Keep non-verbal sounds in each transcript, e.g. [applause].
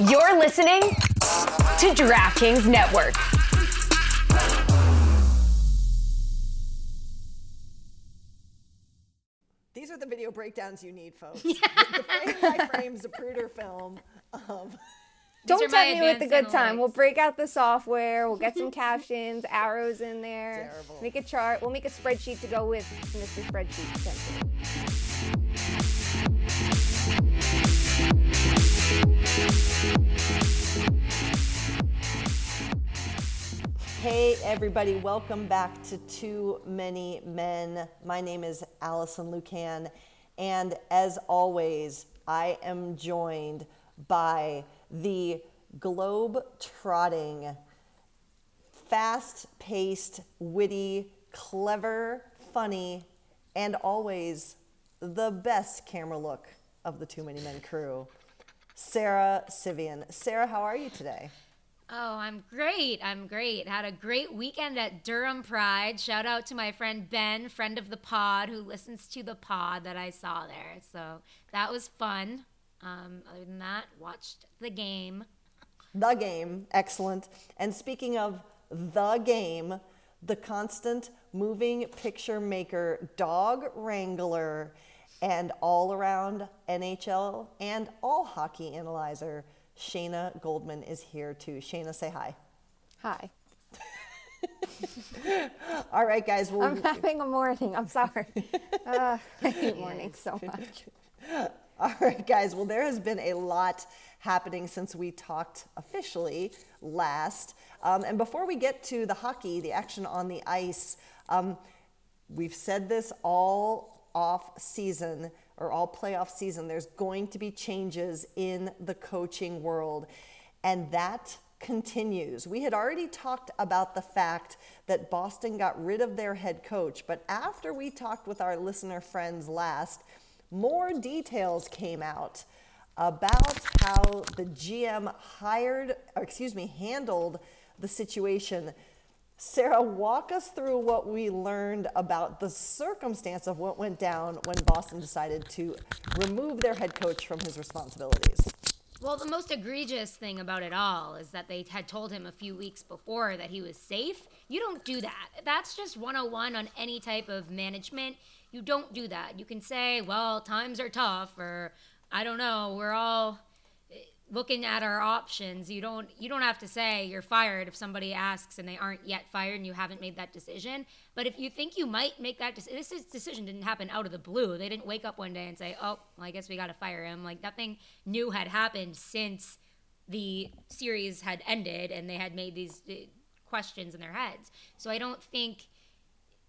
You're listening to DraftKings Network. These are the video breakdowns you need, folks. [laughs] the, the frame by frame Zapruder film of Don't are my tempt me with the advanced good time. We'll break out the software. We'll get some [laughs] captions, arrows in there. Terrible. Make a chart. We'll make a spreadsheet to go with Mr. Spreadsheet. essentially. Hey, everybody, welcome back to Too Many Men. My name is Alison Lukan, and as always, I am joined by the globe trotting, fast paced, witty, clever, funny, and always the best camera look of the Too Many Men crew, Sara Civian. Sara, how are you today? Oh, I'm great. I'm great. Had a great weekend at Durham Pride. Shout out to my friend Ben, friend of the pod, who listens to the pod that I saw there. So that was fun. Um, other than that, watched the game. The game, excellent. And speaking of the game, the constant moving picture maker, dog wrangler, and all around NHL and all hockey analyzer, Shayna Goldman is here too. Shayna, say hi. Hi. [laughs] All right, guys. Well, I'm having a morning. I'm sorry. [laughs] Uh, I hate mornings so [laughs] much. All right, guys. Well, there has been a lot happening since we talked officially last. Um, and before we get to the hockey, the action on the ice, um, we've said this all off season or all playoff season. There's going to be changes in the coaching world, and that continues. We had already talked about the fact that Boston got rid of their head coach, but after we talked with our listener friends last, more details came out about how the GM hired, excuse me, handled the situation. Sara, walk us through what we learned about the circumstance of what went down when Boston decided to remove their head coach from his responsibilities. Well, the most egregious thing about it all is that they had told him a few weeks before that he was safe. You don't do that. That's just 101 on any type of management. You don't do that. You can say, well, times are tough, or I don't know, we're all looking at our options. You don't you don't have to say you're fired if somebody asks and they aren't yet fired and you haven't made that decision. But if you think you might make that decision, this is- decision didn't happen out of the blue. They didn't wake up one day and say, "Oh, well, I guess we got to fire him." Like nothing new had happened since the series had ended and they had made these uh, questions in their heads. So I don't think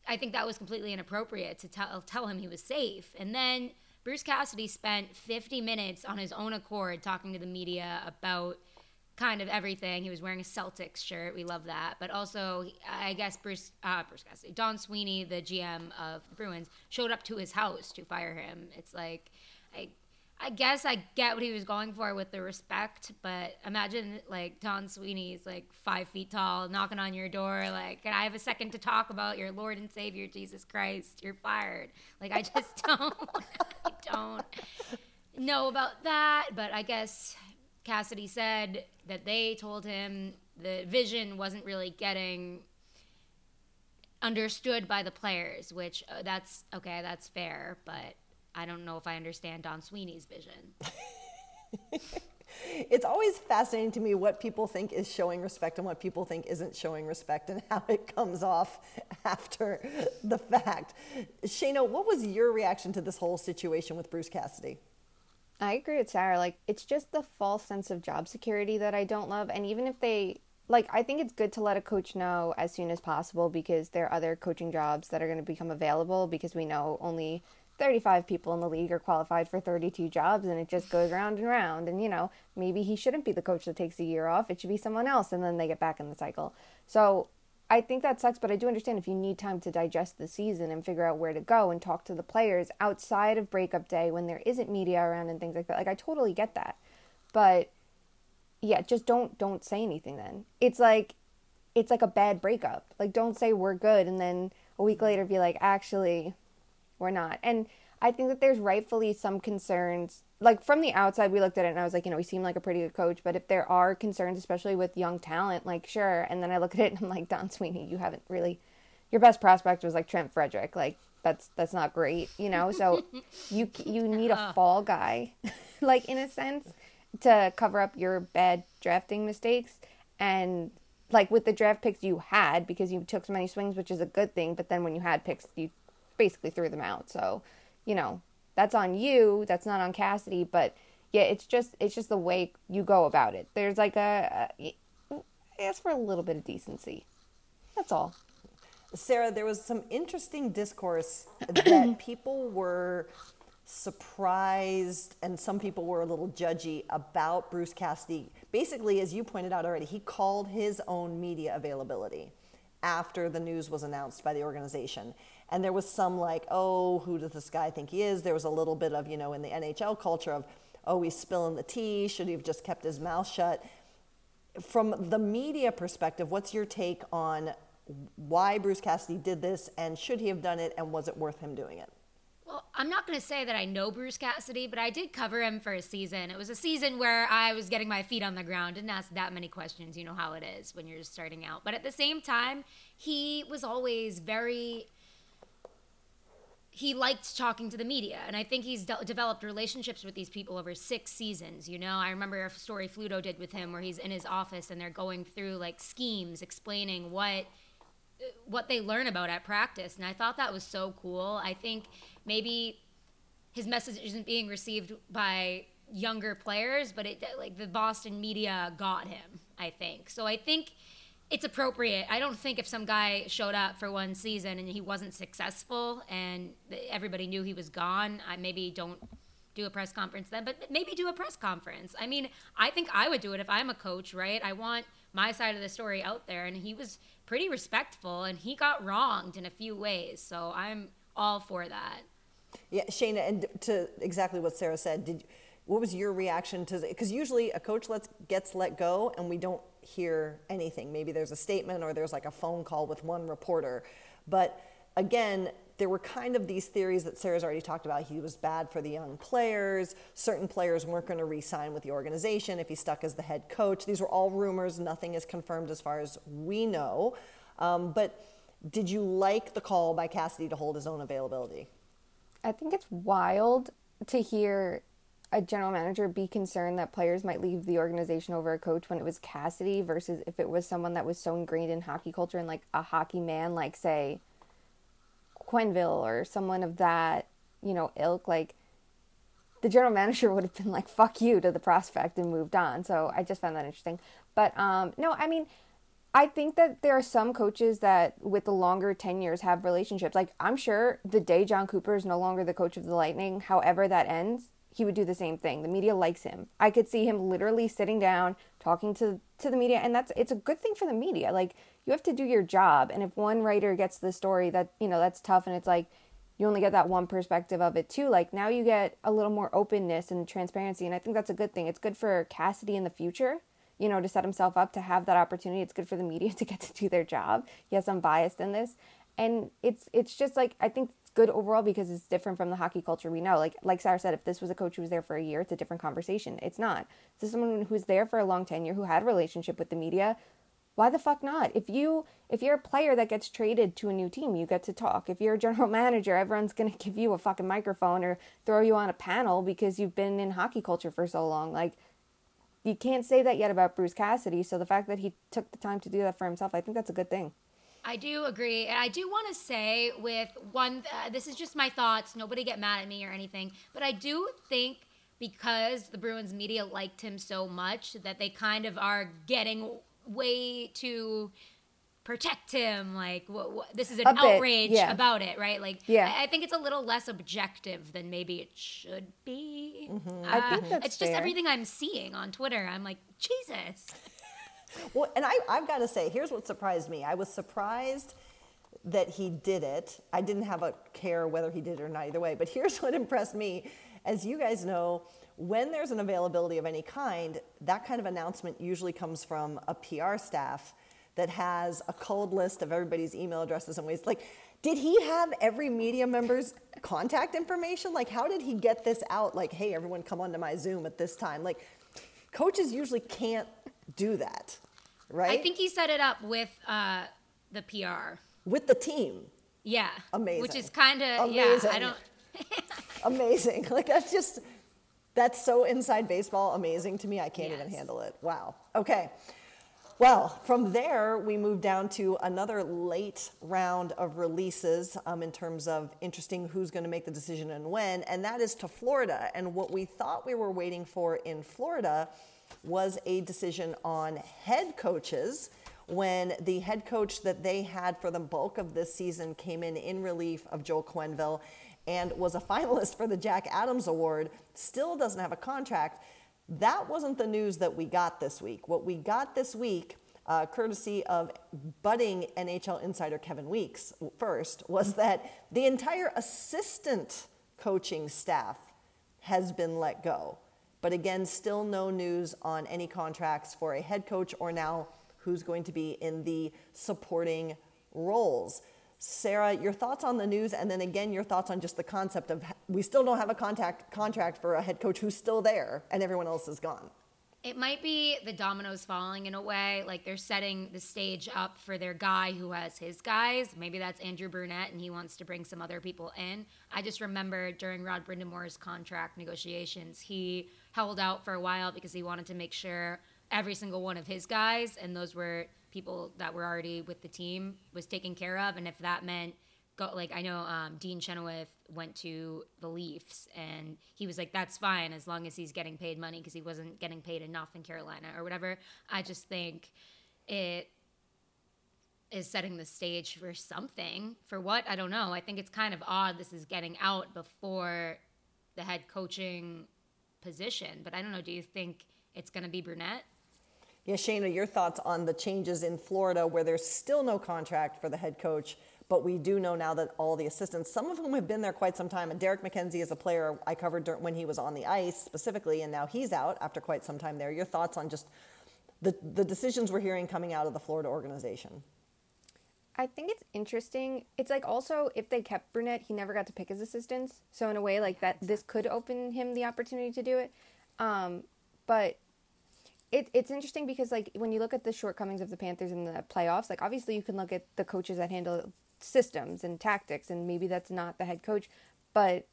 I think that was completely inappropriate to tell tell him he was safe. And then Bruce Cassidy spent 50 minutes on his own accord talking to the media about kind of everything. He was wearing a Celtics shirt. We love that. But also, I guess Bruce uh, Bruce Cassidy, Don Sweeney, the GM of Bruins, showed up to his house to fire him. It's like I I guess I get what he was going for with the respect, but imagine like Don Sweeney's like five feet tall, knocking on your door, like, "Can I have a second to talk about your Lord and Savior Jesus Christ? You're fired." Like, I just [laughs] don't, I don't know about that. But I guess Cassidy said that they told him the vision wasn't really getting understood by the players, which uh, that's okay, that's fair, but I don't know if I understand Don Sweeney's vision. [laughs] It's always fascinating to me what people think is showing respect and what people think isn't showing respect and how it comes off [laughs] after the fact. Shayna, what was your reaction to this whole situation with Bruce Cassidy? I agree with Sara. Like, it's just the false sense of job security that I don't love. And even if they, like, I think it's good to let a coach know as soon as possible because there are other coaching jobs that are going to become available because we know only 35 people in the league are qualified for 32 jobs and it just goes round and round. And, you know, maybe he shouldn't be the coach that takes a year off. It should be someone else and then they get back in the cycle. So I think that sucks, but I do understand if you need time to digest the season and figure out where to go and talk to the players outside of breakup day when there isn't media around and things like that. Like I totally get that. But yeah, just don't don't say anything then. It's like it's like a bad breakup. Like don't say we're good and then a week later be like actually we're not. And I think that there's rightfully some concerns. Like from the outside, we looked at it and I was like, you know, he seemed like a pretty good coach. But if there are concerns, especially with young talent, like sure. And then I look at it and I'm like, Don Sweeney, you haven't really. Your best prospect was like Trent Frederic. Like that's that's not great, you know. So [laughs] you you need a uh. fall guy, [laughs] like in a sense, to cover up your bad drafting mistakes. And like with the draft picks you had, because you took so many swings, which is a good thing. But then when you had picks, you basically threw them out. So you know, that's on you. That's not on Cassidy. But yeah, it's just it's just the way you go about it. There's like a, a ask for a little bit of decency. That's all. Sara, there was some interesting discourse that [clears throat] people were surprised and some people were a little judgy about Bruce Cassidy. Basically, as you pointed out already, he called his own media availability after the news was announced by the organization. And there was some like, oh, who does this guy think he is? There was a little bit of, you know, in the NHL culture of, oh, he's spilling the tea. Should he have just kept his mouth shut? From the media perspective, what's your take on why Bruce Cassidy did this and should he have done it and was it worth him doing it? Well, I'm not going to say that I know Bruce Cassidy, but I did cover him for a season. It was a season where I was getting my feet on the ground, didn't ask that many questions. You know how it is when you're starting out. But at the same time, he was always very he liked talking to the media and i think he's de- developed relationships with these people over six seasons you know? I remember a story fluto did with him where he's in his office and they're going through like schemes explaining what uh, what they learn about at practice and i thought that was so cool. I think maybe his message isn't being received by younger players but it like the boston media got him i think. So i think it's appropriate. I don't think if some guy showed up for one season and he wasn't successful and everybody knew he was gone, I maybe don't do a press conference then, but maybe do a press conference. I mean, I think I would do it if I'm a coach, right? I want my side of the story out there and he was pretty respectful and he got wronged in a few ways. So I'm all for that. Yeah, Shayna, and to exactly what Sara said, did what was your reaction to because usually a coach lets gets let go and we don't hear anything. Maybe there's a statement or there's like a phone call with one reporter. But again, there were kind of these theories that Sara's already talked about. He was bad for the young players. Certain players weren't going to re sign with the organization if he stuck as the head coach. These were all rumors. Nothing is confirmed as far as we know. Um, but did you like the call by Cassidy to hold his own availability? I think it's wild to hear a general manager be concerned that players might leave the organization over a coach when it was Cassidy versus if it was someone that was so ingrained in hockey culture and like a hockey man, like say Quenneville or someone of that, you know, ilk, like the general [laughs] manager would have been like, fuck you to the prospect and moved on. So I just found that interesting. But um, no, I mean, I think that there are some coaches that, with the longer tenures, have relationships. Like, I'm sure the day Jon Cooper is no longer the coach of the Lightning, however that ends, he would do the same thing. The media likes him. I could see him literally sitting down talking to to the media and that's it's a good thing for the media. Like you have to do your job and if one writer gets the story that, you know, that's tough and it's like you only get that one perspective of it too. Like now you get a little more openness and transparency and I think that's a good thing. It's good for Cassidy in the future, you know, to set himself up to have that opportunity. It's good for the media [laughs] to get to do their job. Yes, I'm biased in this. And it's it's just like I think good overall because it's different from the hockey culture we know. Like like Sara said, if this was a coach who was there for a year, it's a different conversation. It's not. This is someone who's there for a long tenure, who had a relationship with the media. Why the fuck not? If you if you're a player that gets traded to a new team, you get to talk. If you're a general [laughs] manager, everyone's gonna [laughs] give you a fucking microphone or throw you on a panel because you've been in hockey culture for so long. Like you can't say that yet about Bruce Cassidy. So the fact that he took the time to do that for himself, I think that's a good thing. I do agree. And I do want to say, with one, uh, this is just my thoughts. Nobody get mad at me or anything. But I do think because the Bruins media liked him so much that they kind of are getting way to protect him. Like, what, what, this is an outrage yeah. about it, right? Like, yeah. I, I, think it's a little less objective than maybe it should be. Mm-hmm. Uh, I think that's It's just everything I'm seeing on Twitter. I'm like, Jesus. Well, and I, I've got to say, here's what surprised me. I was surprised that he did it. I didn't have a care whether he did it or not either way. But [laughs] here's what impressed me. As you guys know, when there's an availability of any kind, that kind of announcement usually comes from a PR staff that has a cold list of everybody's email addresses and ways. Like, did he have every media member's contact information? Like, how did he get this out? Like, hey, everyone come onto my Zoom at this time. Like, coaches usually can't do that, right? I think he set it up with uh, the PR. with the team. Yeah. Amazing. Which is kind of yeah. Amazing. I don't. [laughs] [laughs] Amazing. Like that's just that's so inside baseball amazing to me. I can't even handle it. Wow. Okay. Well, from there, we move down to another late round of releases um, in terms of interesting who's going to make the decision and when, and that is to Florida. And what we thought we were waiting for in Florida was a decision on head coaches when the head coach that they had for the bulk of this season came in in relief of Joel Quenneville and was a [laughs] finalist for the Jack Adams Award, still doesn't have a contract. That wasn't the news that we got this week. What we got this week, uh, courtesy of budding NHL insider Kevin Weeks, first, was that the entire assistant coaching staff has been let go. But again, still no news on any contracts for a head coach or now who's going to be in the supporting roles. Sara, your thoughts on the news, and then again, your thoughts on just the concept of we still don't have a contact contract for a head coach who's still there and everyone else is gone. It might be the dominoes falling in a way, like they're setting the stage up for their guy who has his guys. Maybe that's Andrew Brunette and he wants to bring some other people in. I just remember during Rod Brind'Amour's contract negotiations, he held out for a while because he wanted to make sure every single one of his guys, and those were people that were already with the team, was taken care of. And if that meant go like I know um, Dean Chenoweth went to the Leafs and he was like that's fine as long as he's getting paid money because he wasn't getting paid enough in Carolina or whatever. I just think it is setting the stage for something. For what? I don't know. I think it's kind of odd this is getting out before the head coaching position, but I don't know. Do you think it's going to be Brunette? Yeah, Shayna, your thoughts on the changes in Florida where there's still no contract for the head coach, but we do know now that all the assistants, some of whom have been there quite some time, and Derek MacKenzie is a player I covered when he was on the ice specifically, and now he's out after quite some time there. Your thoughts on just the, the decisions we're hearing coming out of the Florida organization? I think it's interesting. It's like also if they kept Brunette, he never got to pick his assistants. So in a way, like that, this could open him the opportunity to do it. Um, but it, it's interesting because like when you look at the shortcomings of the Panthers in the playoffs, like obviously you can look at the coaches that handle systems and tactics, and maybe that's not the head coach, but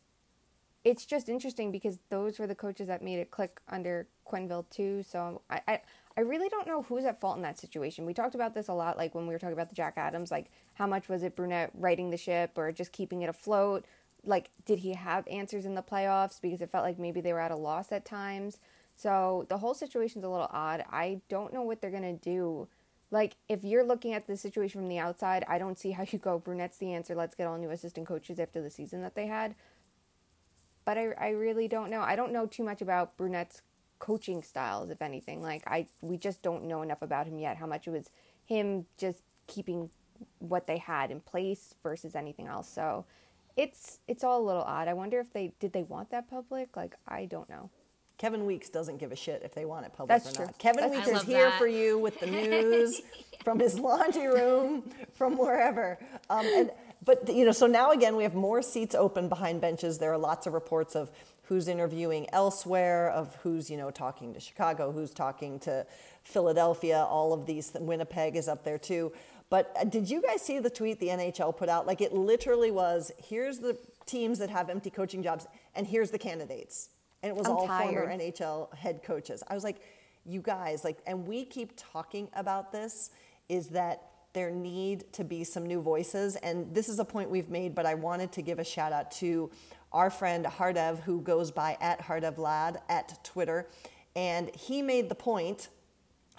it's just interesting because those were the coaches that made it click under Quenneville too. So I, I, I really don't know who's at fault in that situation. We talked about this a lot, like when we were talking about the Jack Adams, like how much was it Brunette righting the ship or just keeping it afloat? Like, did he have answers in the playoffs? Because it felt like maybe they were at a loss at times. So the whole situation's a little odd. I don't know what they're gonna do. Like, if you're looking at the situation from the outside, I don't see how you go. Brunette's the answer. Let's get all new assistant coaches after the season that they had but I, I really don't know. I don't know too much about Brunette's coaching styles, if anything. Like I we just don't know enough about him yet. How much it was him just keeping what they had in place versus anything else. So it's it's all a little odd. I wonder if they did they want that public? Like I don't know. Kevin Weeks doesn't give a shit if they want it public That's or true. not. Kevin That's Weeks true. is here that. for you with the [laughs] news from his laundry room, [laughs] from wherever. Um, and but you know, so now again we have more seats open behind benches. There are lots of reports of who's interviewing elsewhere, of who's you know talking to Chicago, who's talking to Philadelphia. All of these. Winnipeg is up there too. But uh, did you guys see the tweet the NHL put out? Like it literally was, here's the teams that have empty coaching jobs, and here's the candidates. And it was I'm all tired. former NHL head coaches. I was like, you guys, like, and we keep talking about this, is that there need to be some new voices. And this is a point we've made, but I wanted to give a shout out to our friend Hardev, who goes by at Hardev Lad at Twitter. And he made the point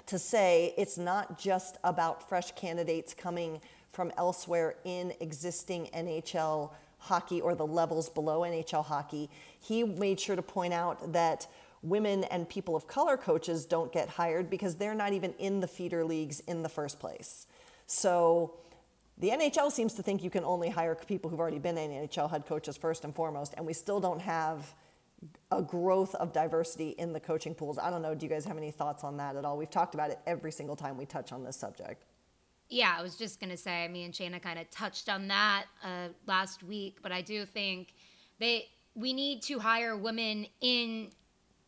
to say it's not just about fresh candidates coming from elsewhere in existing NHL hockey or the levels below NHL hockey. He made sure to point out that women and people of color coaches don't get hired because they're not even in the feeder leagues in the first place. So the NHL seems to think you can only hire people who've already been NHL head coaches first and foremost, and we still don't have a growth of diversity in the coaching pools. I don't know. Do you guys have any thoughts on that at all? We've talked about it every single time we touch on this subject. Yeah, I was just gonna say, me and Shayna kind of touched on that uh, last week, but I do think they we need to hire women in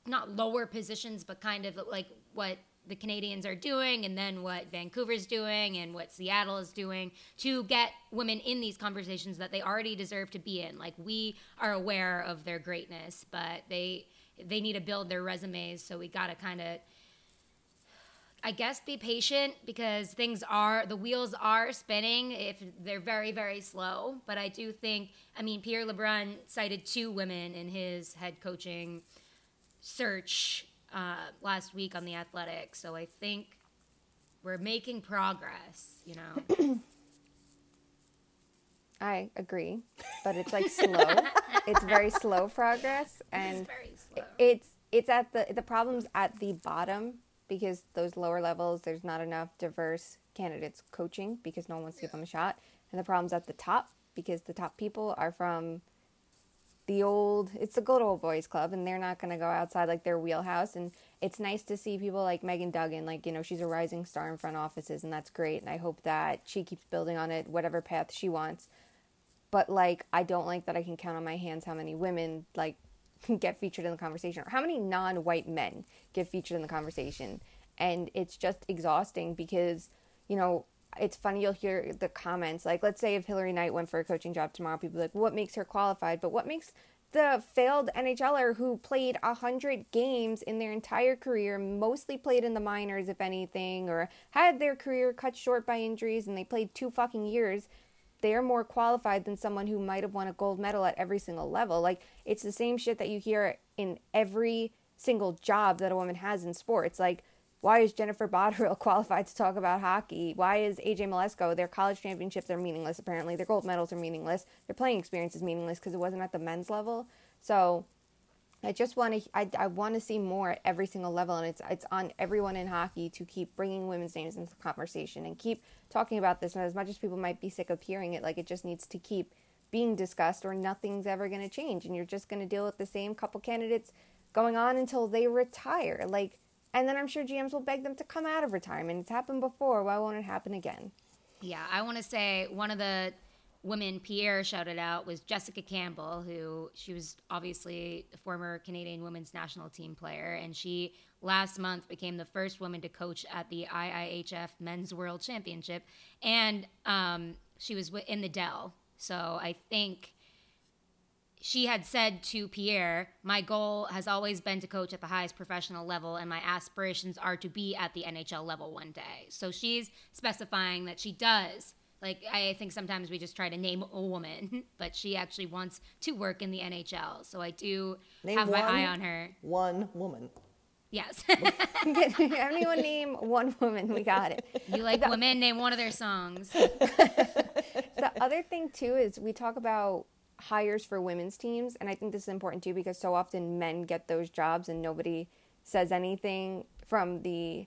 not lower positions, but kind of like what the Canadiens are doing, and then what Vancouver's doing, and what Seattle is doing to get women in these conversations that they already deserve to be in. Like we are aware of their greatness, but they they need to build their resumes. So we got to kind of I guess be patient because things are the wheels are spinning if they're very very slow. But I do think I mean Pierre LeBrun cited two women in his head coaching search uh, last week on the Athletic, so I think we're making progress. You know. [clears throat] I agree, but it's like slow. [laughs] it's very slow progress, and it's very slow. it's it's at the the problems at the bottom because those lower levels there's not enough diverse candidates coaching because no one wants to give them a shot, and the problems at the top because the top people are from the old it's the good old boys club and they're not going to go outside like their wheelhouse. And it's nice to see people like Meghan Duggan like you know she's a rising star in front offices and that's great and i hope that she keeps building on it whatever path she wants. But like i don't like that i can count on my hands how many women like get featured in the conversation or how many non-white men get featured in the conversation. And it's just exhausting because you know it's funny you'll hear the comments like let's say if Hilary Knight went for a coaching job tomorrow people be like what makes her qualified? But what makes the failed NHLer who played 100 games in their entire career mostly played in the minors if anything or had their career cut short by injuries and they played two fucking years they're more qualified than someone who might have won a gold medal at every single level like it's the same shit that you hear in every single job that a woman has in sports like why is Jennifer Botterill [laughs] qualified to talk about hockey? Why is AJ Mleczko? Their college championships are meaningless, apparently. Their gold medals are meaningless. Their playing experience is meaningless because it wasn't at the men's level. So I just want to I, I want to see more at every single level and it's it's on everyone in hockey to keep bringing women's names into the conversation and keep talking about this and as much as people might be sick of hearing it like it just needs to keep being discussed or nothing's ever going to change and you're just going to deal with the same couple candidates going on until they retire like and then I'm sure GMs will beg them to come out of retirement. It's happened before. Why won't it happen again? Yeah, I want to say one of the women Pierre shouted out was Jessica Campbell, who she was obviously a former Canadian women's national team player, and she last month became the first woman to coach at the IIHF Men's World Championship, and um, she was in the Dell. So I think she had said to Pierre, My goal has always been to coach at the highest professional level, and my aspirations are to be at the NHL level one day. So she's specifying that she does. Like, I think sometimes we just try to name a woman, [laughs] but she actually wants to work in the NHL. So I do Name have my eye on her. One woman. Yes. [laughs] [laughs] Anyone name one woman? We got it. you like women, name one of their songs. the other thing too is we talk about hires for women's teams and i think this is important too because so often men get those jobs and nobody says anything from the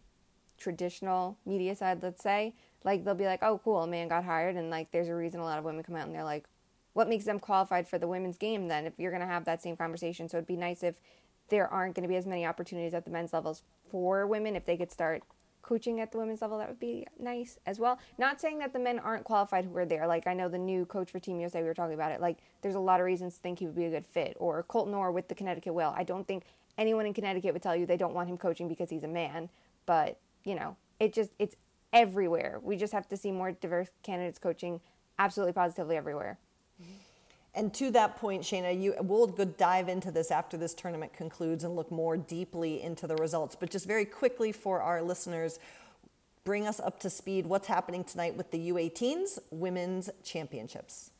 traditional media side let's say like they'll be like oh cool a man got hired and like there's a reason a lot of women come out and they're like what makes them qualified for the women's game then if you're going to have that same conversation so it'd be nice if there aren't going to be as many opportunities at the men's levels for women if they could start coaching at the women's level, that would be nice as well. Not saying that the men aren't qualified who are there. Like I know the new coach for Team USA, we were talking about it. Like there's a lot of reasons to think he would be a good fit. Or Colton Orr with the Connecticut Whale. I don't think anyone in Connecticut would tell you they don't want him coaching because he's a man. But you know, it just it's everywhere. We just have to see more diverse candidates coaching absolutely positively everywhere. And to that point, Shayna, you we'll go dive into this after this tournament concludes and look more deeply into the results. But just very quickly for our listeners, bring us up to speed. What's happening tonight with the U18s Women's Championships?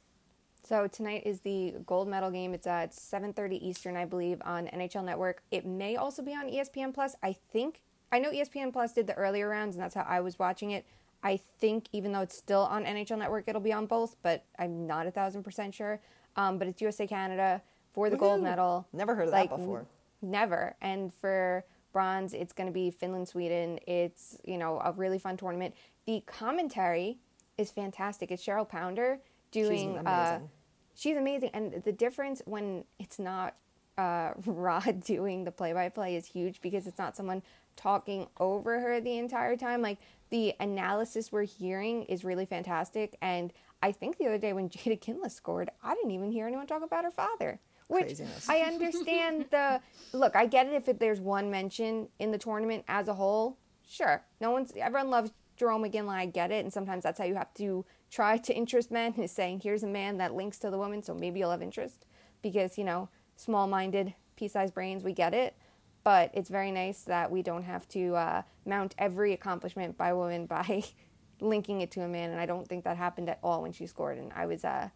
So tonight is the gold medal game. It's at 7:30 Eastern, I believe, on NHL Network. It may also be on ESPN Plus. I think I know ESPN Plus did the earlier rounds, and that's how I was watching it. I think even though it's still on NHL Network, it'll be on both, but I'm not a thousand percent sure. Um, but it's USA Canada for the gold Woohoo! medal. Never heard of that before. n- Never. And for bronze, it's going to be Finland, Sweden. It's you know a really fun tournament. The commentary is fantastic. It's Cheryl Pounder doing. Uh, amazing. she's amazing, and the difference when it's not uh, [laughs] Rod doing the play by play is huge because it's not someone talking over her the entire time. Like the analysis we're hearing is really fantastic. And I think the other day when [laughs] Jade Iginla scored, I didn't even hear anyone talk about her father. Which Craziness. I understand [laughs] the look. I get it if it, there's one mention in the tournament as a whole. Sure, no one's everyone loves Jarome Iginla. I get it, and sometimes that's how you have to try to interest men is saying here's a man that links to the woman, so maybe you'll have interest because you know small-minded, pea-sized brains. We get it, but it's very nice that we don't have to uh, mount every accomplishment by a woman [laughs] by linking it to a man, and I don't think that happened at all when she scored, and I was uh,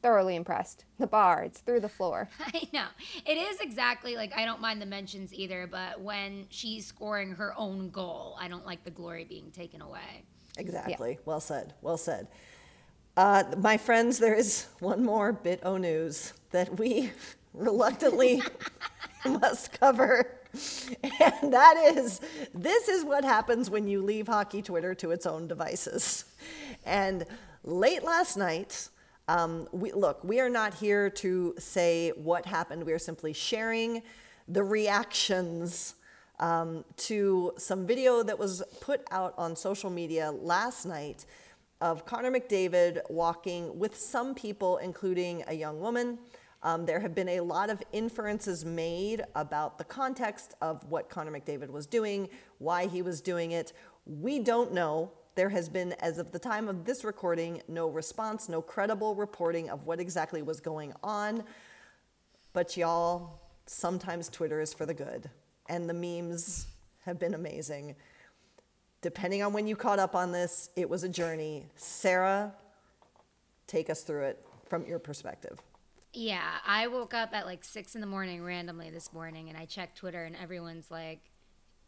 thoroughly impressed. The bar, it's through the floor. [laughs] I know. It is exactly like I don't mind the mentions either, but when she's scoring her own goal, I don't like the glory being taken away. Exactly. Well said. Well said. Uh, my friends, there is [laughs] one more bit o news that we reluctantly [laughs] must cover. And that is this is what happens when you leave hockey Twitter to its own devices. And late last night, um, we, look, we are not here to say what happened. We are simply sharing the reactions um, to some video that was put out on social media last night of Connor McDavid walking with some people, including a young woman. Um, there have been a lot of inferences made about the context of what Connor McDavid was doing, why he was doing it. We don't know. There has been, as of the time of this recording, no response, no credible reporting of what exactly was going on. But y'all, sometimes Twitter is for the good, and the memes have been amazing. Depending on when you caught up on this, it was a journey. Sara, take us through it from your perspective. Yeah, I woke up at like six in the morning randomly this morning and I checked Twitter and everyone's like,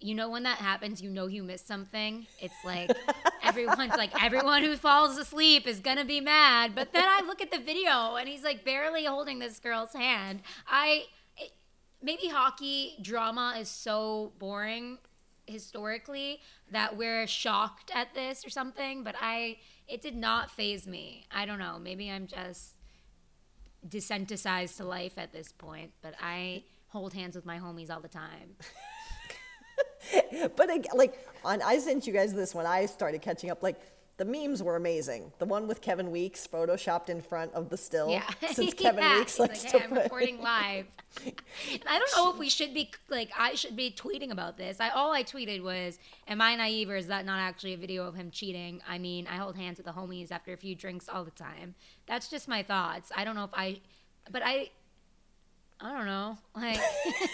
you know, when that happens, you know you missed something. It's like [laughs] everyone's like, everyone who falls asleep is gonna be mad. But then I look at the video and he's like barely holding this girl's hand. I it, maybe hockey drama is so boring historically that we're shocked at this or something. But I, it did not phase me. I don't know. Maybe I'm just desensitized to life at this point. But I hold hands with my homies all the time. [laughs] but like on I sent you guys this when I started catching up. Like the memes were amazing. The one with Kevin Weeks photoshopped in front of the still. Yeah. [laughs] Since [laughs] Kevin yeah. Weeks He's likes like, to hey, I'm put- recording live. I don't know if we should be like I should be tweeting about this. I all I tweeted was, "Am I naive or is that not actually a video of him cheating?" I mean, I hold hands with the homies after a few drinks all the time. That's just my thoughts. I don't know if I, but I, I don't know. Like,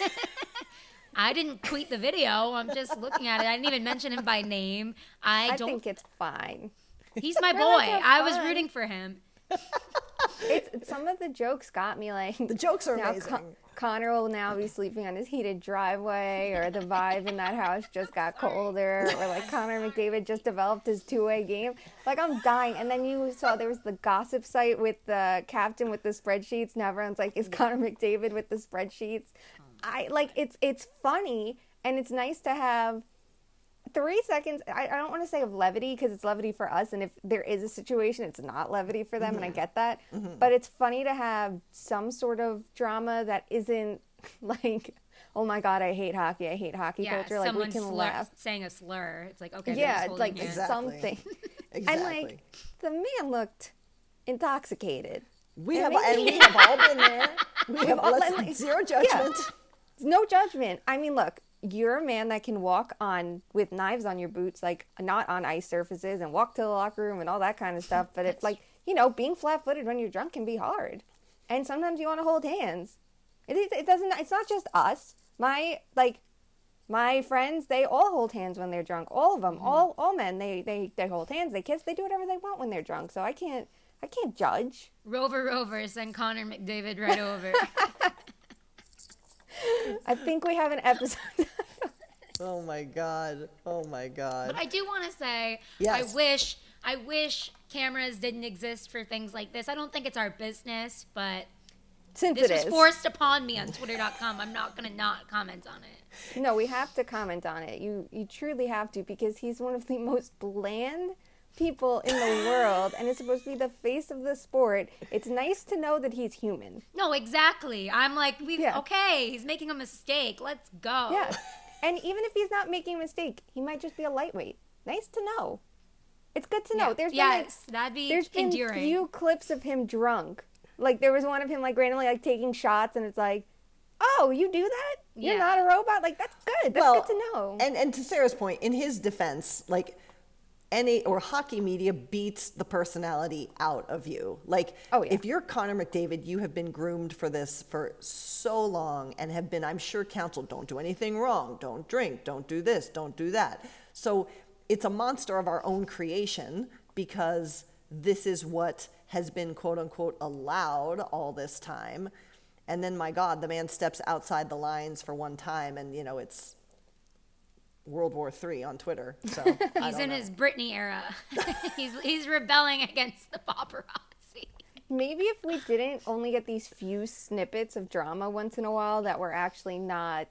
[laughs] I didn't tweet the video. I'm just looking at it. I didn't even mention him by name. I, I don't. think it's fine. he's my [laughs] boy. I was rooting for him. [laughs] It's some of the jokes got me like The jokes are now amazing. Con- Connor will now be sleeping on his heated driveway, or the vibe in that house just got [laughs] colder, or like Connor McDavid just developed his two-way game. Like I'm dying. And then you saw there was the gossip site with the captain with the spreadsheets. Now everyone's like, "Is Connor McDavid with the spreadsheets?" I like it's it's funny and it's nice to have three seconds i, I don't want to say of levity because it's levity for us and if there is a situation it's not levity for them and i mm-hmm. get that mm-hmm. but it's funny to have some sort of drama that isn't [laughs] like oh my god i hate hockey i hate hockey Yeah, culture like we can slur- laugh saying a slur. It's like okay, yeah it's like hands. Exactly. something Exactly. [laughs] and like the man looked intoxicated we and have maybe- and we [laughs] have all been there. We have all- let's- like- zero yeah. No judgment. I mean, look, you're a man that can walk on with knives on your boots, like not on ice surfaces, and walk to the locker room and all that kind of stuff. But it's like, you know, being flat-footed when you're drunk can be hard, and sometimes you want to hold hands. It is. It doesn't. It's not just us. My like, my friends, they all hold hands when they're drunk. All of them. Mm-hmm. All all men. They they they hold hands. They kiss. They do whatever they want when they're drunk. So I can't. I can't judge. Rover Rover send Connor McDavid right over. [laughs] I think we have an episode. [laughs] Oh my god. Oh my god. But I do want to say, Yes. I wish, I wish cameras didn't exist for things like this. I don't think it's our business, but Since this it was is. forced upon me on Twitter.com. I'm not gonna not comment on it. No, we have to comment on it. You you truly have to because he's one of the most bland, people in the world and is supposed to be the face of the sport. It's nice to know that he's human. No, exactly. I'm like, we Yeah. okay. He's making a mistake. Let's go. Yeah. And even if he's not making a mistake, he might just be a lightweight. Nice to know. It's good to know. Yeah. There's yes, been that'd be like, there's been few clips of him drunk. Like there was one of him like randomly like taking shots and it's like, "Oh, you do that? You're Yeah. not a robot." Like that's good. That's good to know. And and to Sara's point, in his defense, like any or hockey media beats the personality out of you. Like Oh, yeah. if you're Connor McDavid, you have been groomed for this for so long and have been, I'm sure, counseled, don't do anything wrong, don't drink, don't do this, don't do that. So it's a monster of our own creation because this is what has been quote unquote allowed all this time. And then my God, the man steps outside the lines for one time and you know it's World War III on Twitter. So [laughs] He's in know. his Britney era. [laughs] he's he's rebelling against the paparazzi. Maybe if we didn't only get these few snippets of drama once in a while that were actually not,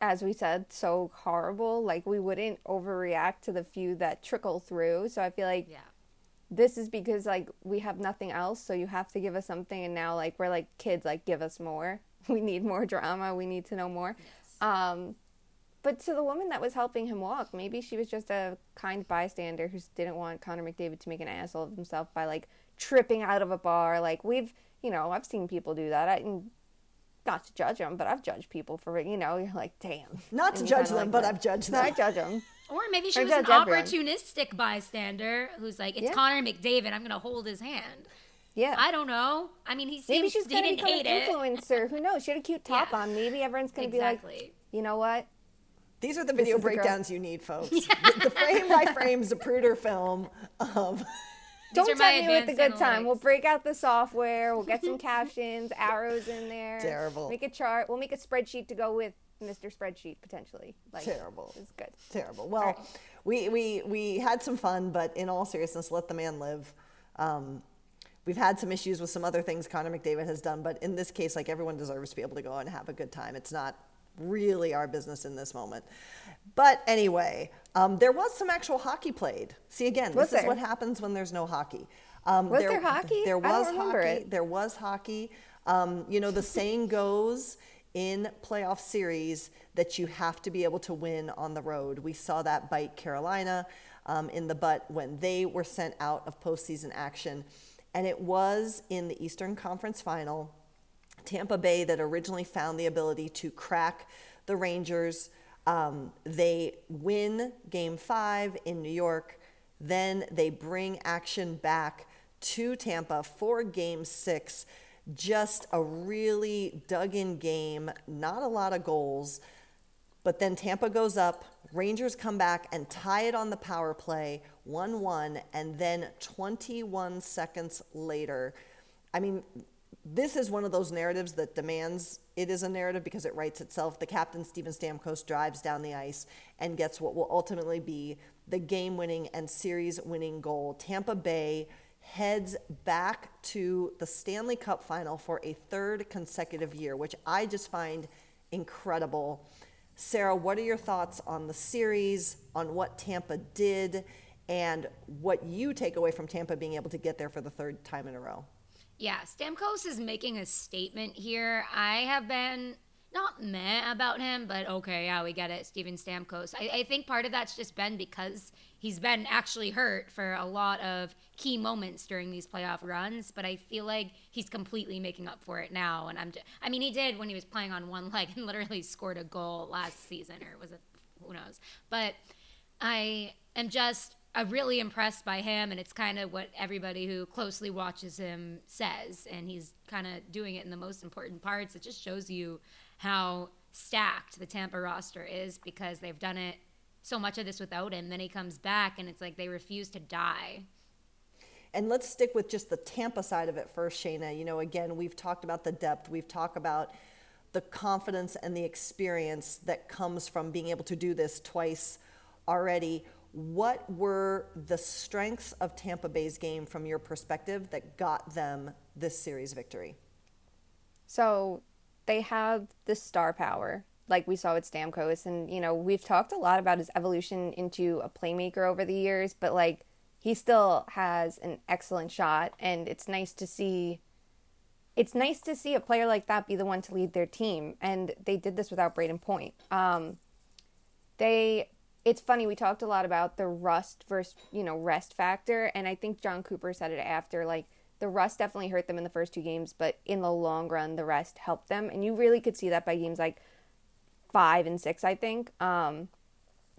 as we said, so horrible, like we wouldn't overreact to the few that trickle through. So I feel like Yeah. this is because like we have nothing else, so you have to give us something, and now like we're like kids, like give us more. [laughs] We need more drama. We need to know more. Um, but to the woman that was helping him walk, maybe she was just a kind bystander who didn't want Connor McDavid to make an asshole of himself by like tripping out of a bar. Like we've, you know, I've seen people do that. I and not to judge them, but I've judged people for, you know, you're like, damn. Not to judge them, like but that. I've judged them. I judge them. [laughs] Or maybe she I was an judge everyone. opportunistic bystander who's like, it's Yeah. Connor McDavid. I'm gonna hold his hand. Yeah. I don't know. I mean, he seems Maybe she's he gonna didn't become an hate it. influencer. Who knows? She had a cute [laughs] top Yeah. on. Maybe everyone's gonna be like, you know what? These are the video is the breakdowns you need, folks. [laughs] the, the frame by frame Zapruder film of [laughs] Don't tell me with the good advanced time. We'll break out the software. We'll get some [laughs] captions, arrows in there. Terrible. Make a chart. We'll make a spreadsheet to go with Mr. Spreadsheet potentially. Like, Terrible. It's good. terrible. Well, we, we, we had some fun, but in all seriousness, let the man live. Um, we've had some issues with some other things Connor McDavid has done, but in this case, like everyone deserves to be able to go and have a good time. It's not really our business in this moment. But anyway, um, there was some actual hockey played. See, again, Was this is what happens when there's no hockey. Um, Was there hockey? There I don't was hockey. it. There was hockey. Um, you know, the [laughs] saying goes in playoff series that you have to be able to win on the road. We saw that bite Carolina um, in the butt when they were sent out of postseason action. And it was in the Eastern Conference final. Tampa Bay that originally found the ability to crack the Rangers. Um, they win game five in New York. Then they bring action back to Tampa for game six. Just a really dug in game, not a lot of goals. But then Tampa goes up, Rangers come back and tie it on the power play 1 1. And then 21 seconds later, I mean, this is one of those narratives that demands it is a narrative because it writes itself. The captain, Steven Stamkos, drives down the ice and gets what will ultimately be the game winning and series winning goal. Tampa Bay heads back to the Stanley Cup final for a third consecutive year, which I just find incredible. Sara, what are your thoughts on the series, on what Tampa did, and what you take away from Tampa being able to get there for the third time in a row? Yeah, Stamkos is making a statement here. I have been not meh about him, but okay, yeah, we get it. Steven Stamkos. I, I think part of that's just been because he's been actually hurt for a lot of key moments during these playoff runs, but I feel like he's completely making up for it now. And I'm, just, I mean, he did when he was playing on one [laughs] leg and literally scored a goal last season, or was it? Who knows? But I am just uh, really impressed by him, and it's kind of what everybody who closely watches him says. And he's kind of doing it in the most important parts. It just shows you how stacked the Tampa roster is because they've done it so much of this without him. Then he comes back, and it's like they refuse to die. And let's stick with just the Tampa side of it first, Shayna. You know, again, we've talked about the depth, we've talked about the confidence and the experience that comes from being able to do this twice already. What were the strengths of Tampa Bay's game from your perspective that got them this series victory? So they have the star power, like we saw with Stamkos. And, you know, we've talked a lot about his evolution into a playmaker over the years, but like he still has an excellent shot, and it's nice to see. It's nice to see a player like that be the one to lead their team, and they did this without Brayden Point. Um, they, it's funny. We talked a lot about the rust versus you know rest factor, and I think Jon Cooper said it after like the rust definitely hurt them in the first two games, but in the long run, the rest helped them, and you really could see that by games like five and six. I think. Um,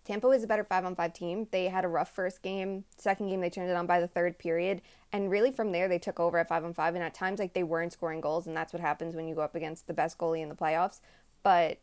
Tampa was a better five on five team. They had a rough first game. Second game, they turned it on by the third period. And really from there, they took over at five on five. And at times, like they weren't scoring goals. And that's what happens when you go up against the best goalie in the playoffs. But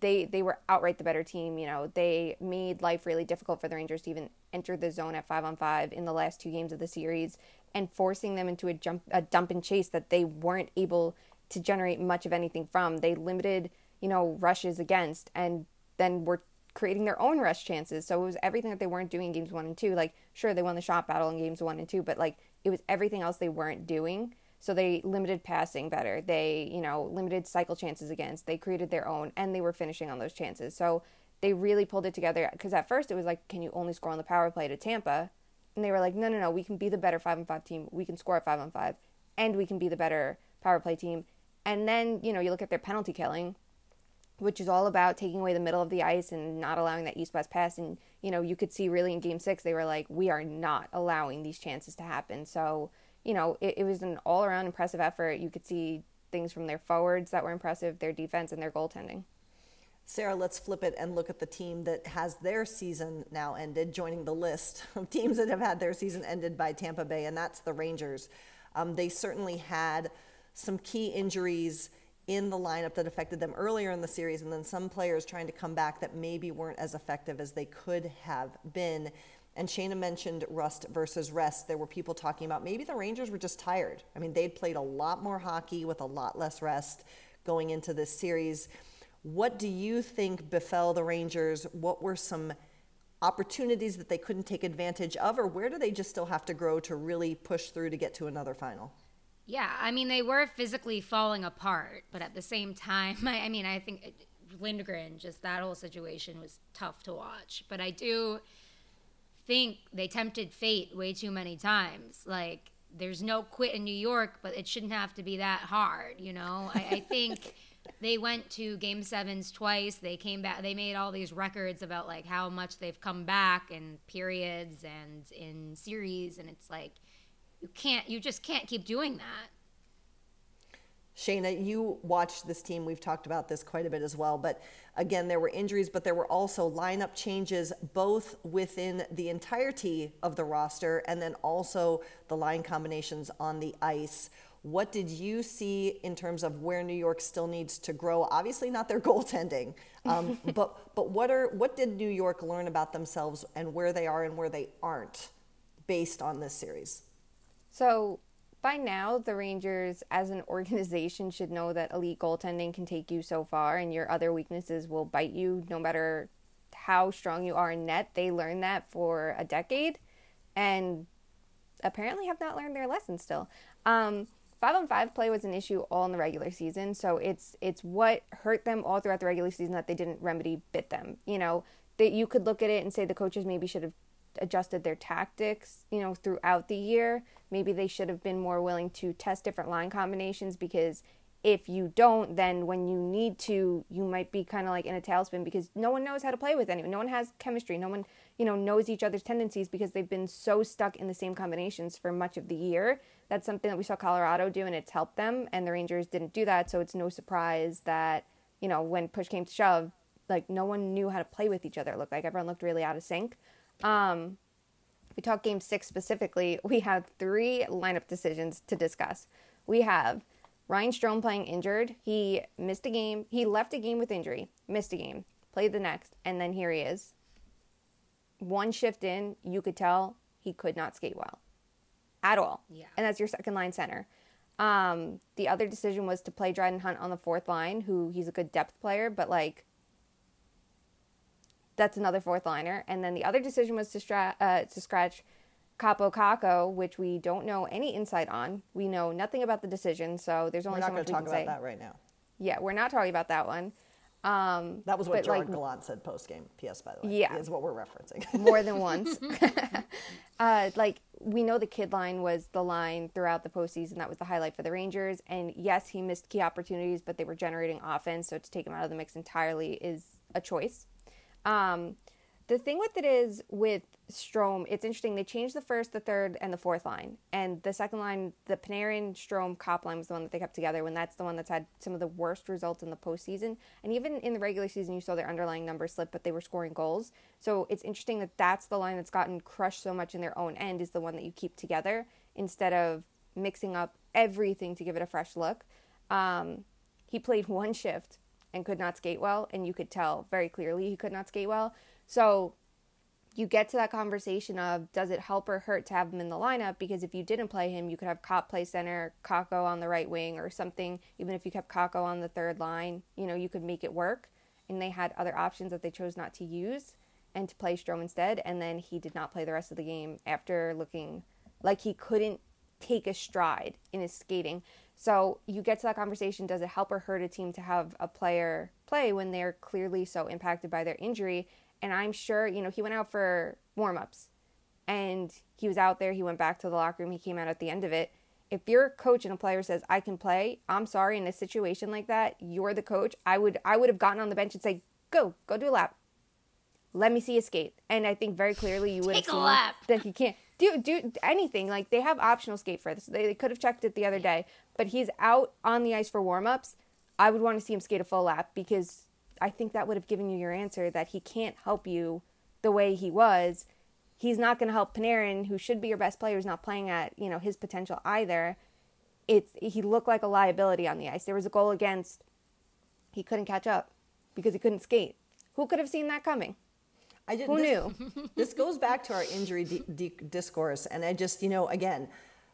they they were outright the better team. You know, they made life really difficult for the Rangers to even enter the zone at five on five in the last two games of the series and forcing them into a jump a dump and chase that they weren't able to generate much of anything from. They limited, you know, rushes against and then were creating their own rush chances. So it was everything that they weren't doing in games one and two. Like, sure, they won the shot battle in games one and two, but like it was everything else they weren't doing. So they limited passing better. They, you know, limited cycle chances against. They created their own and they were finishing on those chances. So they really pulled it together because at first it was like, can you only score on the power play to Tampa? And they were like, no, no, no, we can be the better five on five team. We can score at five on five and we can be the better power play team. And then, you know, you look at their penalty killing which is all about taking away the middle of the ice and not allowing that east west pass. And, you know, you could see really in game six, they were like, we are not allowing these chances to happen. So, you know, it, it was an all around impressive effort. You could see things from their forwards that were impressive, their defense, and their goaltending. Sara, let's flip it and look at the team that has their season now ended, joining the list of [laughs] teams that have had their season ended by Tampa Bay, and that's the Rangers. Um, they certainly had some key injuries in the lineup that affected them earlier in the series, and then some players trying to come back that maybe weren't as effective as they could have been. And Shayna mentioned rust versus rest. There were people talking about maybe the Rangers were just tired. I mean, they'd played a lot more hockey with a lot less rest going into this series. What do you think befell the Rangers? What were some opportunities that they couldn't take advantage of, or where do they just still have to grow to really push through to get to another final? Yeah, I mean they were physically falling apart, but at the same time, [laughs] I, I mean I think Lindgren, just that whole situation was tough to watch. But I do think they tempted fate way too many times. Like there's no quit in New York, but it shouldn't have to be that hard, you know. I, I think [laughs] they went to game sevens twice. They came back. They made all these records about like how much they've come back in periods and in series, and it's like you can't you just can't keep doing that Shayna, you watched this team. We've talked about this quite a bit as well. But again, there were injuries, but there were also lineup changes both within the entirety of the roster and then also the line combinations on the ice. What did you see in terms of where New York still needs to grow? Obviously, not their [laughs] goaltending, um, [laughs] but but what are what did New York learn about themselves and where they are and where they aren't, based on this series? So by now, the Rangers as an [laughs] organization should know that elite goaltending can take you so far and your other weaknesses will bite you no matter how strong you are in net. They learned that for a decade and apparently have not learned their lesson still. Um, five on five play was an issue all in the regular season, so it's it's what hurt them all throughout the regular season that they didn't remedy bit them. You know, that you could look at it and say the coaches maybe should have adjusted their tactics, you know, throughout the year. Maybe they should have been more willing to test different line combinations because if you don't, then when you need to, you might be kind of like in a tailspin because no one knows how to play with anyone. No one has chemistry. No one, you know, knows each other's tendencies because they've been so stuck in the same combinations for much of the year. That's something that we saw Colorado do and it's helped them. And the Rangers didn't do that. So it's no surprise that, you know, when push came to shove, like no one knew how to play with each other. It looked like everyone looked really out of sync. Um, we talk game six specifically, we have three lineup decisions to discuss. We have Ryan Strome playing injured. He missed a game. He left a game with injury, missed a game, played the next, and then here he is. One shift in, you could tell he could not skate well at all. Yeah. And that's your second line center. Um, the other decision was to play Dryden Hunt on the fourth line, who he's a good depth player, but like that's another fourth liner. And then the other decision was to, stra- uh, to scratch Kaapo Kakko, which we don't know any insight on. We know nothing about the decision, so there's only we're not so much going to talk about say. that right now. Yeah, we're not talking about that one. Um, That was what Gerard like, Gallant said post game. P.S. By the way, Yeah. is what we're referencing. [laughs] more than [laughs] once. [laughs] uh, like we know the kid line was the line throughout the postseason. That was the highlight for the Rangers. And yes, he missed key opportunities, but they were generating offense. So to take him out of the mix entirely is a choice. Um, the thing with it is with Strome, it's interesting. They changed the first, the third, and the fourth line. And the second line, the Panarin, Strome, Copp line was the one that they kept together when that's the one that's had some of the worst results in the postseason. And even in the regular season, you saw their underlying numbers slip, but they were scoring goals. So it's interesting that that's the line that's gotten crushed so much in their own end is the one that you keep together instead of mixing up everything to give it a fresh look. Um, he played [laughs] one shift and could not skate well, and you could tell very clearly he could not skate well. So you get to that conversation of does it help or hurt to have him in the lineup? Because if you didn't play him, you could have Copp play center, Kakko on the right wing, or something. Even if you kept Kakko on the third line, you know, you could make it work. And they had other options that they chose not to use and to play Strome instead. And then he did not play the rest of the game after looking like he couldn't take a stride in his skating. So you get to that conversation does it help or hurt a team to have a player play when they're clearly so impacted by their injury? And I'm sure, you know, he went out for warm ups and he was out there. He went back to the locker room. He came out at the end of it. If your coach and a player says, I can play, I'm sorry, in a situation like that, you're the coach. I would I would have gotten on the bench and say, Go, go do a lap. Let me see you skate. And I think very clearly you would have Take seen lap. that he can't do do anything. Like they have optional skate for this. They, they could have checked it the other day, but he's out on the ice for warm ups. I would want to see him skate a full lap because I think that would have given you your answer that he can't help you the way he was. He's not going to help Panarin, who should be your best player, who's not playing at you know his potential either. It's he looked like a liability on the ice. There was a goal against. He couldn't catch up because he couldn't skate. Who could have seen that coming? I just, Who this, knew? [laughs] this goes back to our injury di- di- discourse, and I just, you know, again,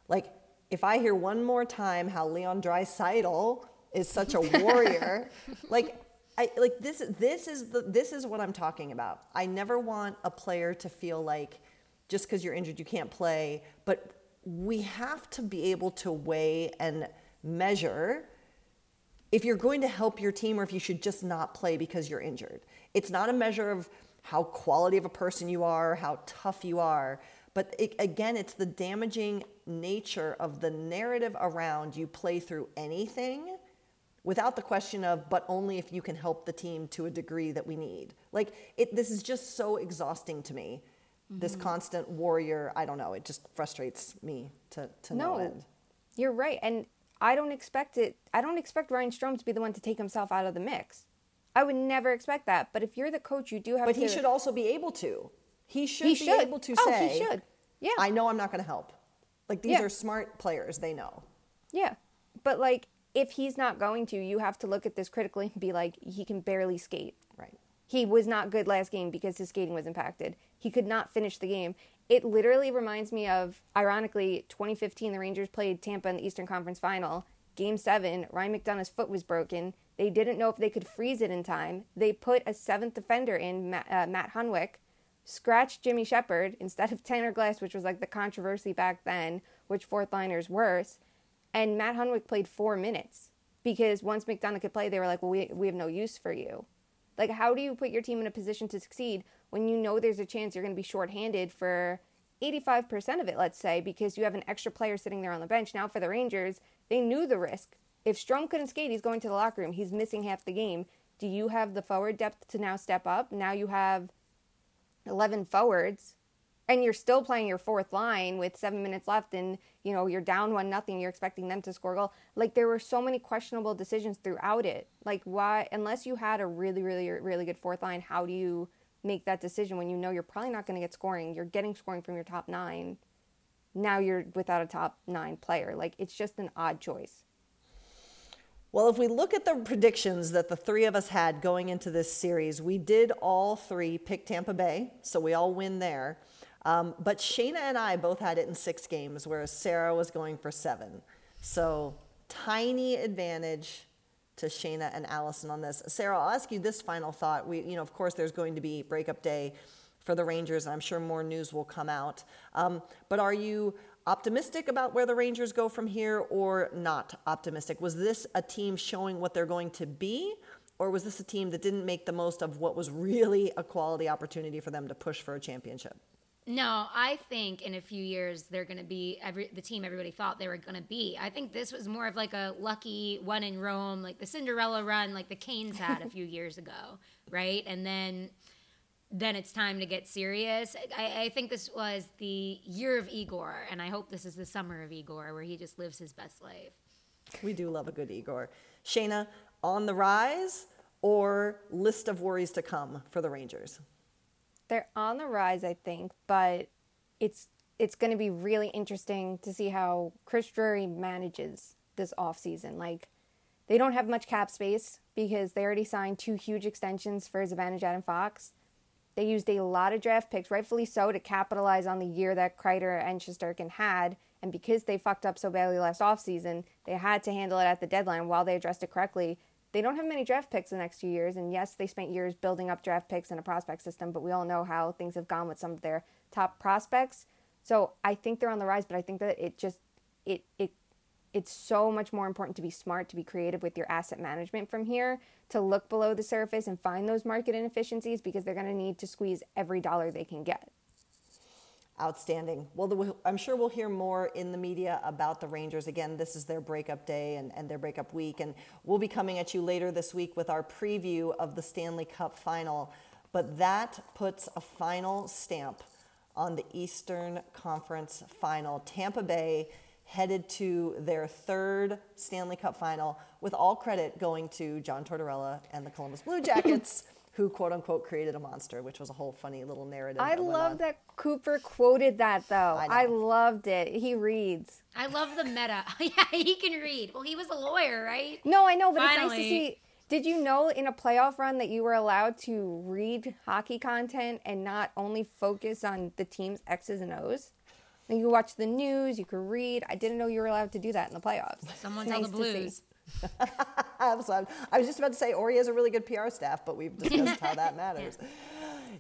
like if I hear one more time how Leon Draisaitl is such a [laughs] warrior, like. I, like this this is the this is what I'm talking about. I never want a player to feel like just because you're injured you can't play, but we have to be able to weigh and measure if you're going to help your team or if you should just not play because you're injured. It's not a measure of how quality of a person you are, how tough you are, but it, again, it's the damaging nature of the narrative around you play through anything without the question of but only if you can help the team to a degree that we need. Like it this is just so exhausting to me. This mm-hmm. constant warrior, I don't know, it just frustrates me to to no, No, end. you're right, and I don't expect it. I don't expect Ryan Strome to be the one to take himself out of the mix. I would never expect that. But if you're the coach, you do have But to. he should also be able to. He should He be should. able to Oh, he should. Yeah. I know I'm not going to help. Like these Yeah. are smart players, they know. Yeah, but like if he's not going to, you have to look at this critically and be like, he can barely skate. Right. He was not good last game because his skating was impacted. He could not finish the game. It literally reminds me of, ironically, 2015, the Rangers played Tampa in the Eastern Conference Final. Game seven, Ryan McDonagh's foot was broken. They didn't know if they could freeze it in time. They put a seventh defender in, Matt, uh, Matt Hunwick, scratched Jimmy Sheppard instead of Tanner Glass, which was like the controversy back then, which fourth liner's worse. And Matt Hunwick played four minutes because once McDonagh could play, they were like, well, we, we have no use for you. Like, how do you put your team in a position to succeed when you know there's a chance you're going to be shorthanded for 85% of it, let's say, because you have an extra player sitting there on the bench? Now, for the Rangers, they knew the risk. If Strome couldn't skate, he's going to the locker room. He's missing half the game. Do you have the forward depth to now step up? Now you have 11 forwards and you're still playing your fourth line with seven minutes left and you know you're down one nothing you're expecting them to score a goal like there were so many questionable decisions throughout it like why unless you had a really really really good fourth line how do you make that decision when you know you're probably not going to get scoring you're getting scoring from your top nine now you're without a top nine player like it's just an odd choice Well, if we look at the predictions that the three of us had going into this series, we did all three pick Tampa Bay, so we all win there. Um, but Shayna and I both had it in six games, whereas Sara was going for seven. So tiny advantage to Shayna and Alison on this. Sara, I'll ask you this final thought. We, you know, of course, there's going to be breakup day for the Rangers, and I'm sure more news will come out. Um, but are you optimistic about where the Rangers go from here or not optimistic? Was this a team showing what they're going to be? or was this a team that didn't make the most of what was really a quality opportunity for them to push for a championship? No, I think in a few years they're going to be every the team everybody thought they were going to be. I think this was more of like a lucky one in Rome, like the Cinderella run, like the Canes had a few [laughs] years ago, right? And then then it's time to get serious. I, I, think this was the year of Igor, and I hope this is the summer of Igor, where he just lives his best life. We do love a good Igor. Shayna, on the rise or list of worries to come for the Rangers? They're on the rise, I think, but it's it's going to be really interesting to see how Chris Drury manages this offseason. Like, they don't have much cap space because they already signed two huge extensions for Zibanejad and Fox. They used a lot of draft picks, rightfully so, to capitalize on the year that Kreider and Shesterkin had. And because they fucked up so badly last offseason, they had to handle it at the deadline while they addressed it correctly they don't have many draft picks in the next few years. And yes, they spent years building up draft picks and a prospect system, but we all know how things have gone with some of their top prospects. So I think they're on the rise, but I think that it just it it it's so much more important to be smart, to be creative with your asset management from here, to look below the surface and find those market inefficiencies because they're going to need to squeeze every dollar they can get. Outstanding. Well, the, I'm sure we'll hear more in the media about the Rangers. Again, this is their breakup day and, and their breakup week. And we'll be coming at you later this week with our preview of the Stanley Cup final. But that puts a final stamp on the Eastern Conference final. Tampa Bay headed to their third Stanley Cup final, with all credit going to John Tortorella and the Columbus Blue [coughs] Jackets who quote unquote created a monster, which was a whole funny little narrative. I love that Cooper quoted that though. I, I, loved it. He reads. I love the meta. [laughs] yeah, he can read. Well, he was a lawyer, right? No, I know, but Finally. it's nice to see. Did you know in a playoff run that you were allowed to read hockey content and not only focus on the team's X's and O's? You could watch the news, you could read. I didn't know you were allowed to do that in the playoffs. Someone [laughs] tell nice the Blues. [laughs] [laughs] I was just about to say Ori has a really good PR staff, but we've discussed how that matters.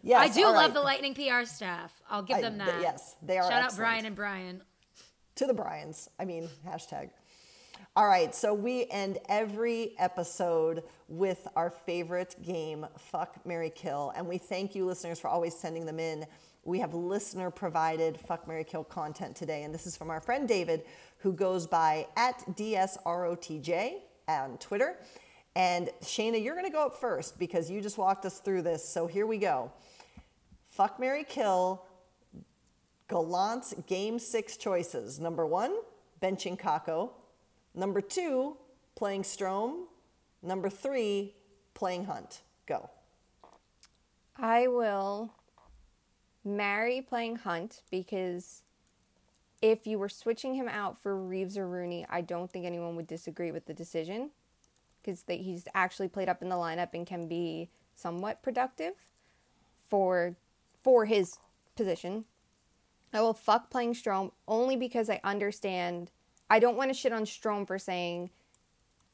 Yes, I do love right. the Lightning PR staff. I'll give them that. Th- yes, they are. Shout excellent. out Brian and Brian. To the Bryans. I mean, hashtag. All right, so we end every episode with our favorite game, Fuck Mary Kill. And we thank you, listeners, for always sending them in. We have listener provided Fuck Mary Kill content today. And this is from our friend David, who goes by at DSROTJ on Twitter. And Shayna, you're going to go up first because you just walked us through this. So here we go. Fuck Mary Kill, Gallant's game six choices. Number one, benching Kakko. Number two, playing Strome. Number three, playing Hunt. Go. I will marry playing Hunt because if you were switching him out for Reaves or Rooney, I don't think anyone would disagree with the decision because he's actually played up in the lineup and can be somewhat productive for for his position. I will fuck playing Strome only because I understand. I don't want to shit on Strome for saying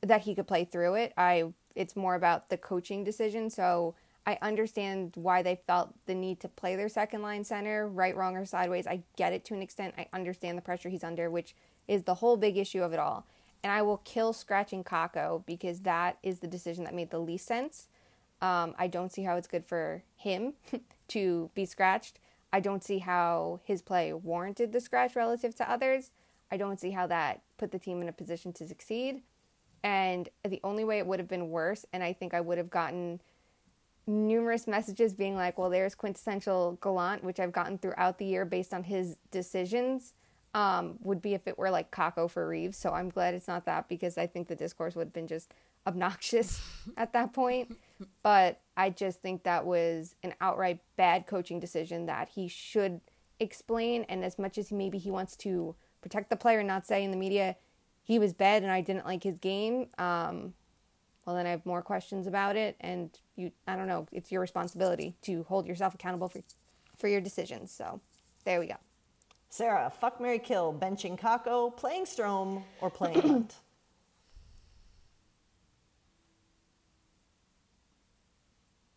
that he could play through it. I it's more about the coaching decision. So I understand why they felt the need to play their second line center, right, wrong, or sideways. I get it to an extent. I understand the pressure he's under, which is the whole big issue of it all. And I will kill scratching Kakko because that is the decision that made the least sense. Um, I don't see how it's good for him [laughs] to be scratched. I don't see how his play warranted the scratch relative to others. I don't see how that put the team in a position to succeed. And the only way it would have been worse, and I think I would have gotten numerous messages being like, well, there's quintessential Gallant, which I've gotten throughout the year based on his decisions, um, would be if it were like Kakko for Reaves. So I'm glad it's not that because I think the discourse would have been just obnoxious [laughs] at that point. But I just think that was an outright bad coaching decision that he should explain. And as much as maybe he wants to protect the player, and not say in the media, he was bad and I didn't like his game. Um, well, then I have more questions about it. And you, I don't know, it's your responsibility to hold yourself accountable for, for your decisions. So there we go. Sara, fuck Mary Kill, benching Kakko, playing Strome, or playing [clears throat] Hunt?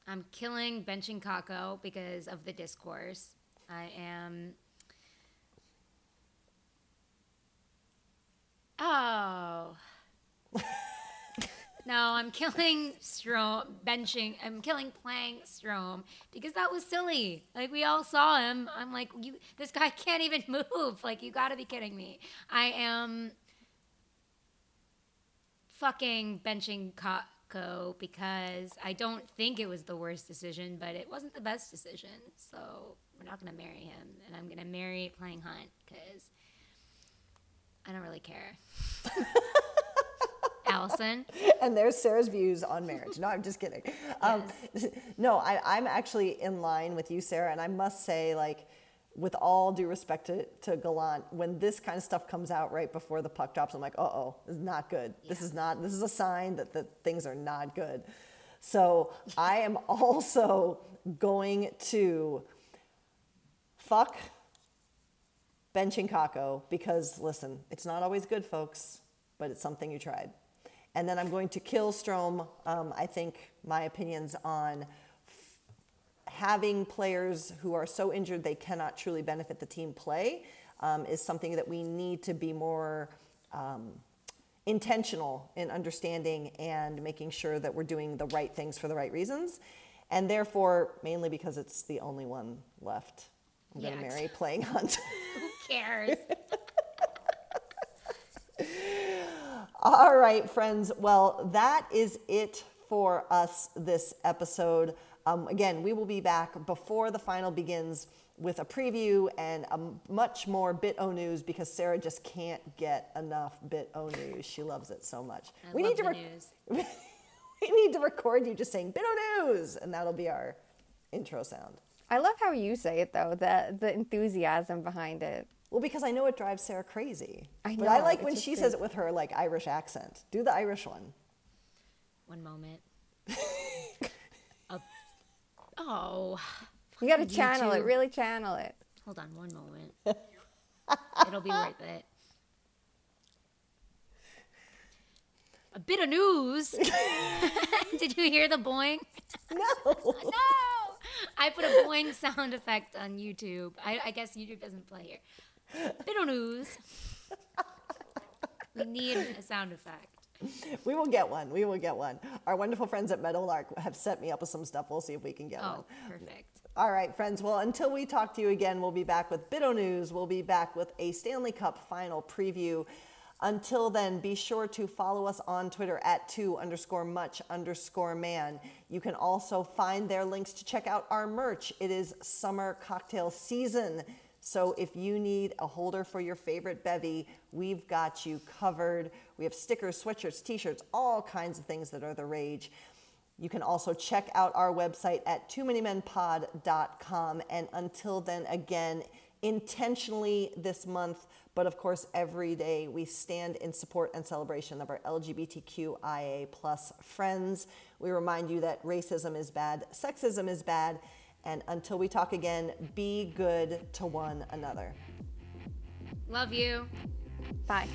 I'm killing benching Kakko because of the discourse. I am. Oh. [laughs] No, I'm killing Strome, benching. I'm killing playing Strome because that was silly. Like we all saw him. I'm like, you. This guy [laughs] can't even move. Like you got to be kidding me. I am fucking benching Kakko because I don't think it was the worst decision, but it wasn't the best decision. So we're not gonna marry him, and I'm gonna marry playing Hunt because I don't really care. [laughs] Alison. [laughs] and there's Sara's views on marriage. No, I'm just kidding. Um, [laughs] no, I, I'm actually in line with you, Sara, and I must say, like, with all due respect to, to Gallant, when this kind of stuff comes out right before the puck drops, I'm like, uh oh, this is not good. This is not, this is a sign that the things are not good. So I am [laughs] also going to fuck benching Kakko because, listen, it's not always good, folks, but it's something you tried. And then I'm going to kill Strome. Um, I think my opinions on f- having players who are so injured they cannot truly benefit the team play um, is something that we need to be more um, intentional in understanding and making sure that we're doing the right things for the right reasons. And therefore, mainly because it's the only one left, I'm going to marry playing [laughs] Hunt. Who cares? All right, friends. Well, that is it for us this episode. Um, again, we will be back before the final begins with a preview and a much more Bit O news because Sara just can't get enough Bit O news. She loves it so much. I we love need to the rec- news. [laughs] we need to record you just saying Bit O news, and that'll be our intro sound. I love how you say it though, the the enthusiasm behind it. Well, because I know it drives Sara crazy. I But I like it's when just she the- says it with her like Irish accent. Do the Irish one. One moment. [laughs] Uh, oh, You got to Fucking channel it, YouTube. really channel it. hold on one moment. [laughs] It'll be worth it. A bit of news. [laughs] Did you hear the boing? No. No! I put a boing sound effect on YouTube. I, I guess YouTube doesn't play here. Of news. We need a sound effect. We will get one. We will get one. Our wonderful friends at Meadowlark have set me up with some stuff. We'll see if we can get oh, one. Oh, perfect. All right, friends. Well, until we talk to you again, we'll be back with Bito News. We'll be back with a Stanley Cup final preview. Until then, be sure to follow us on Twitter at two underscore much underscore man. You can also find their links to check out our merch. It is summer cocktail season. So if you need a holder for your favorite bevy, we've got you covered. We have stickers, sweatshirts, t-shirts, all kinds of things that are the rage. You can also check out our website at too many men. And until then, again, intentionally this month, but of course every day, we stand in support and celebration of our LGBTQIA plus friends. We remind you that racism is bad, sexism is bad, and until we talk again, be good to one another. Love you. Bye.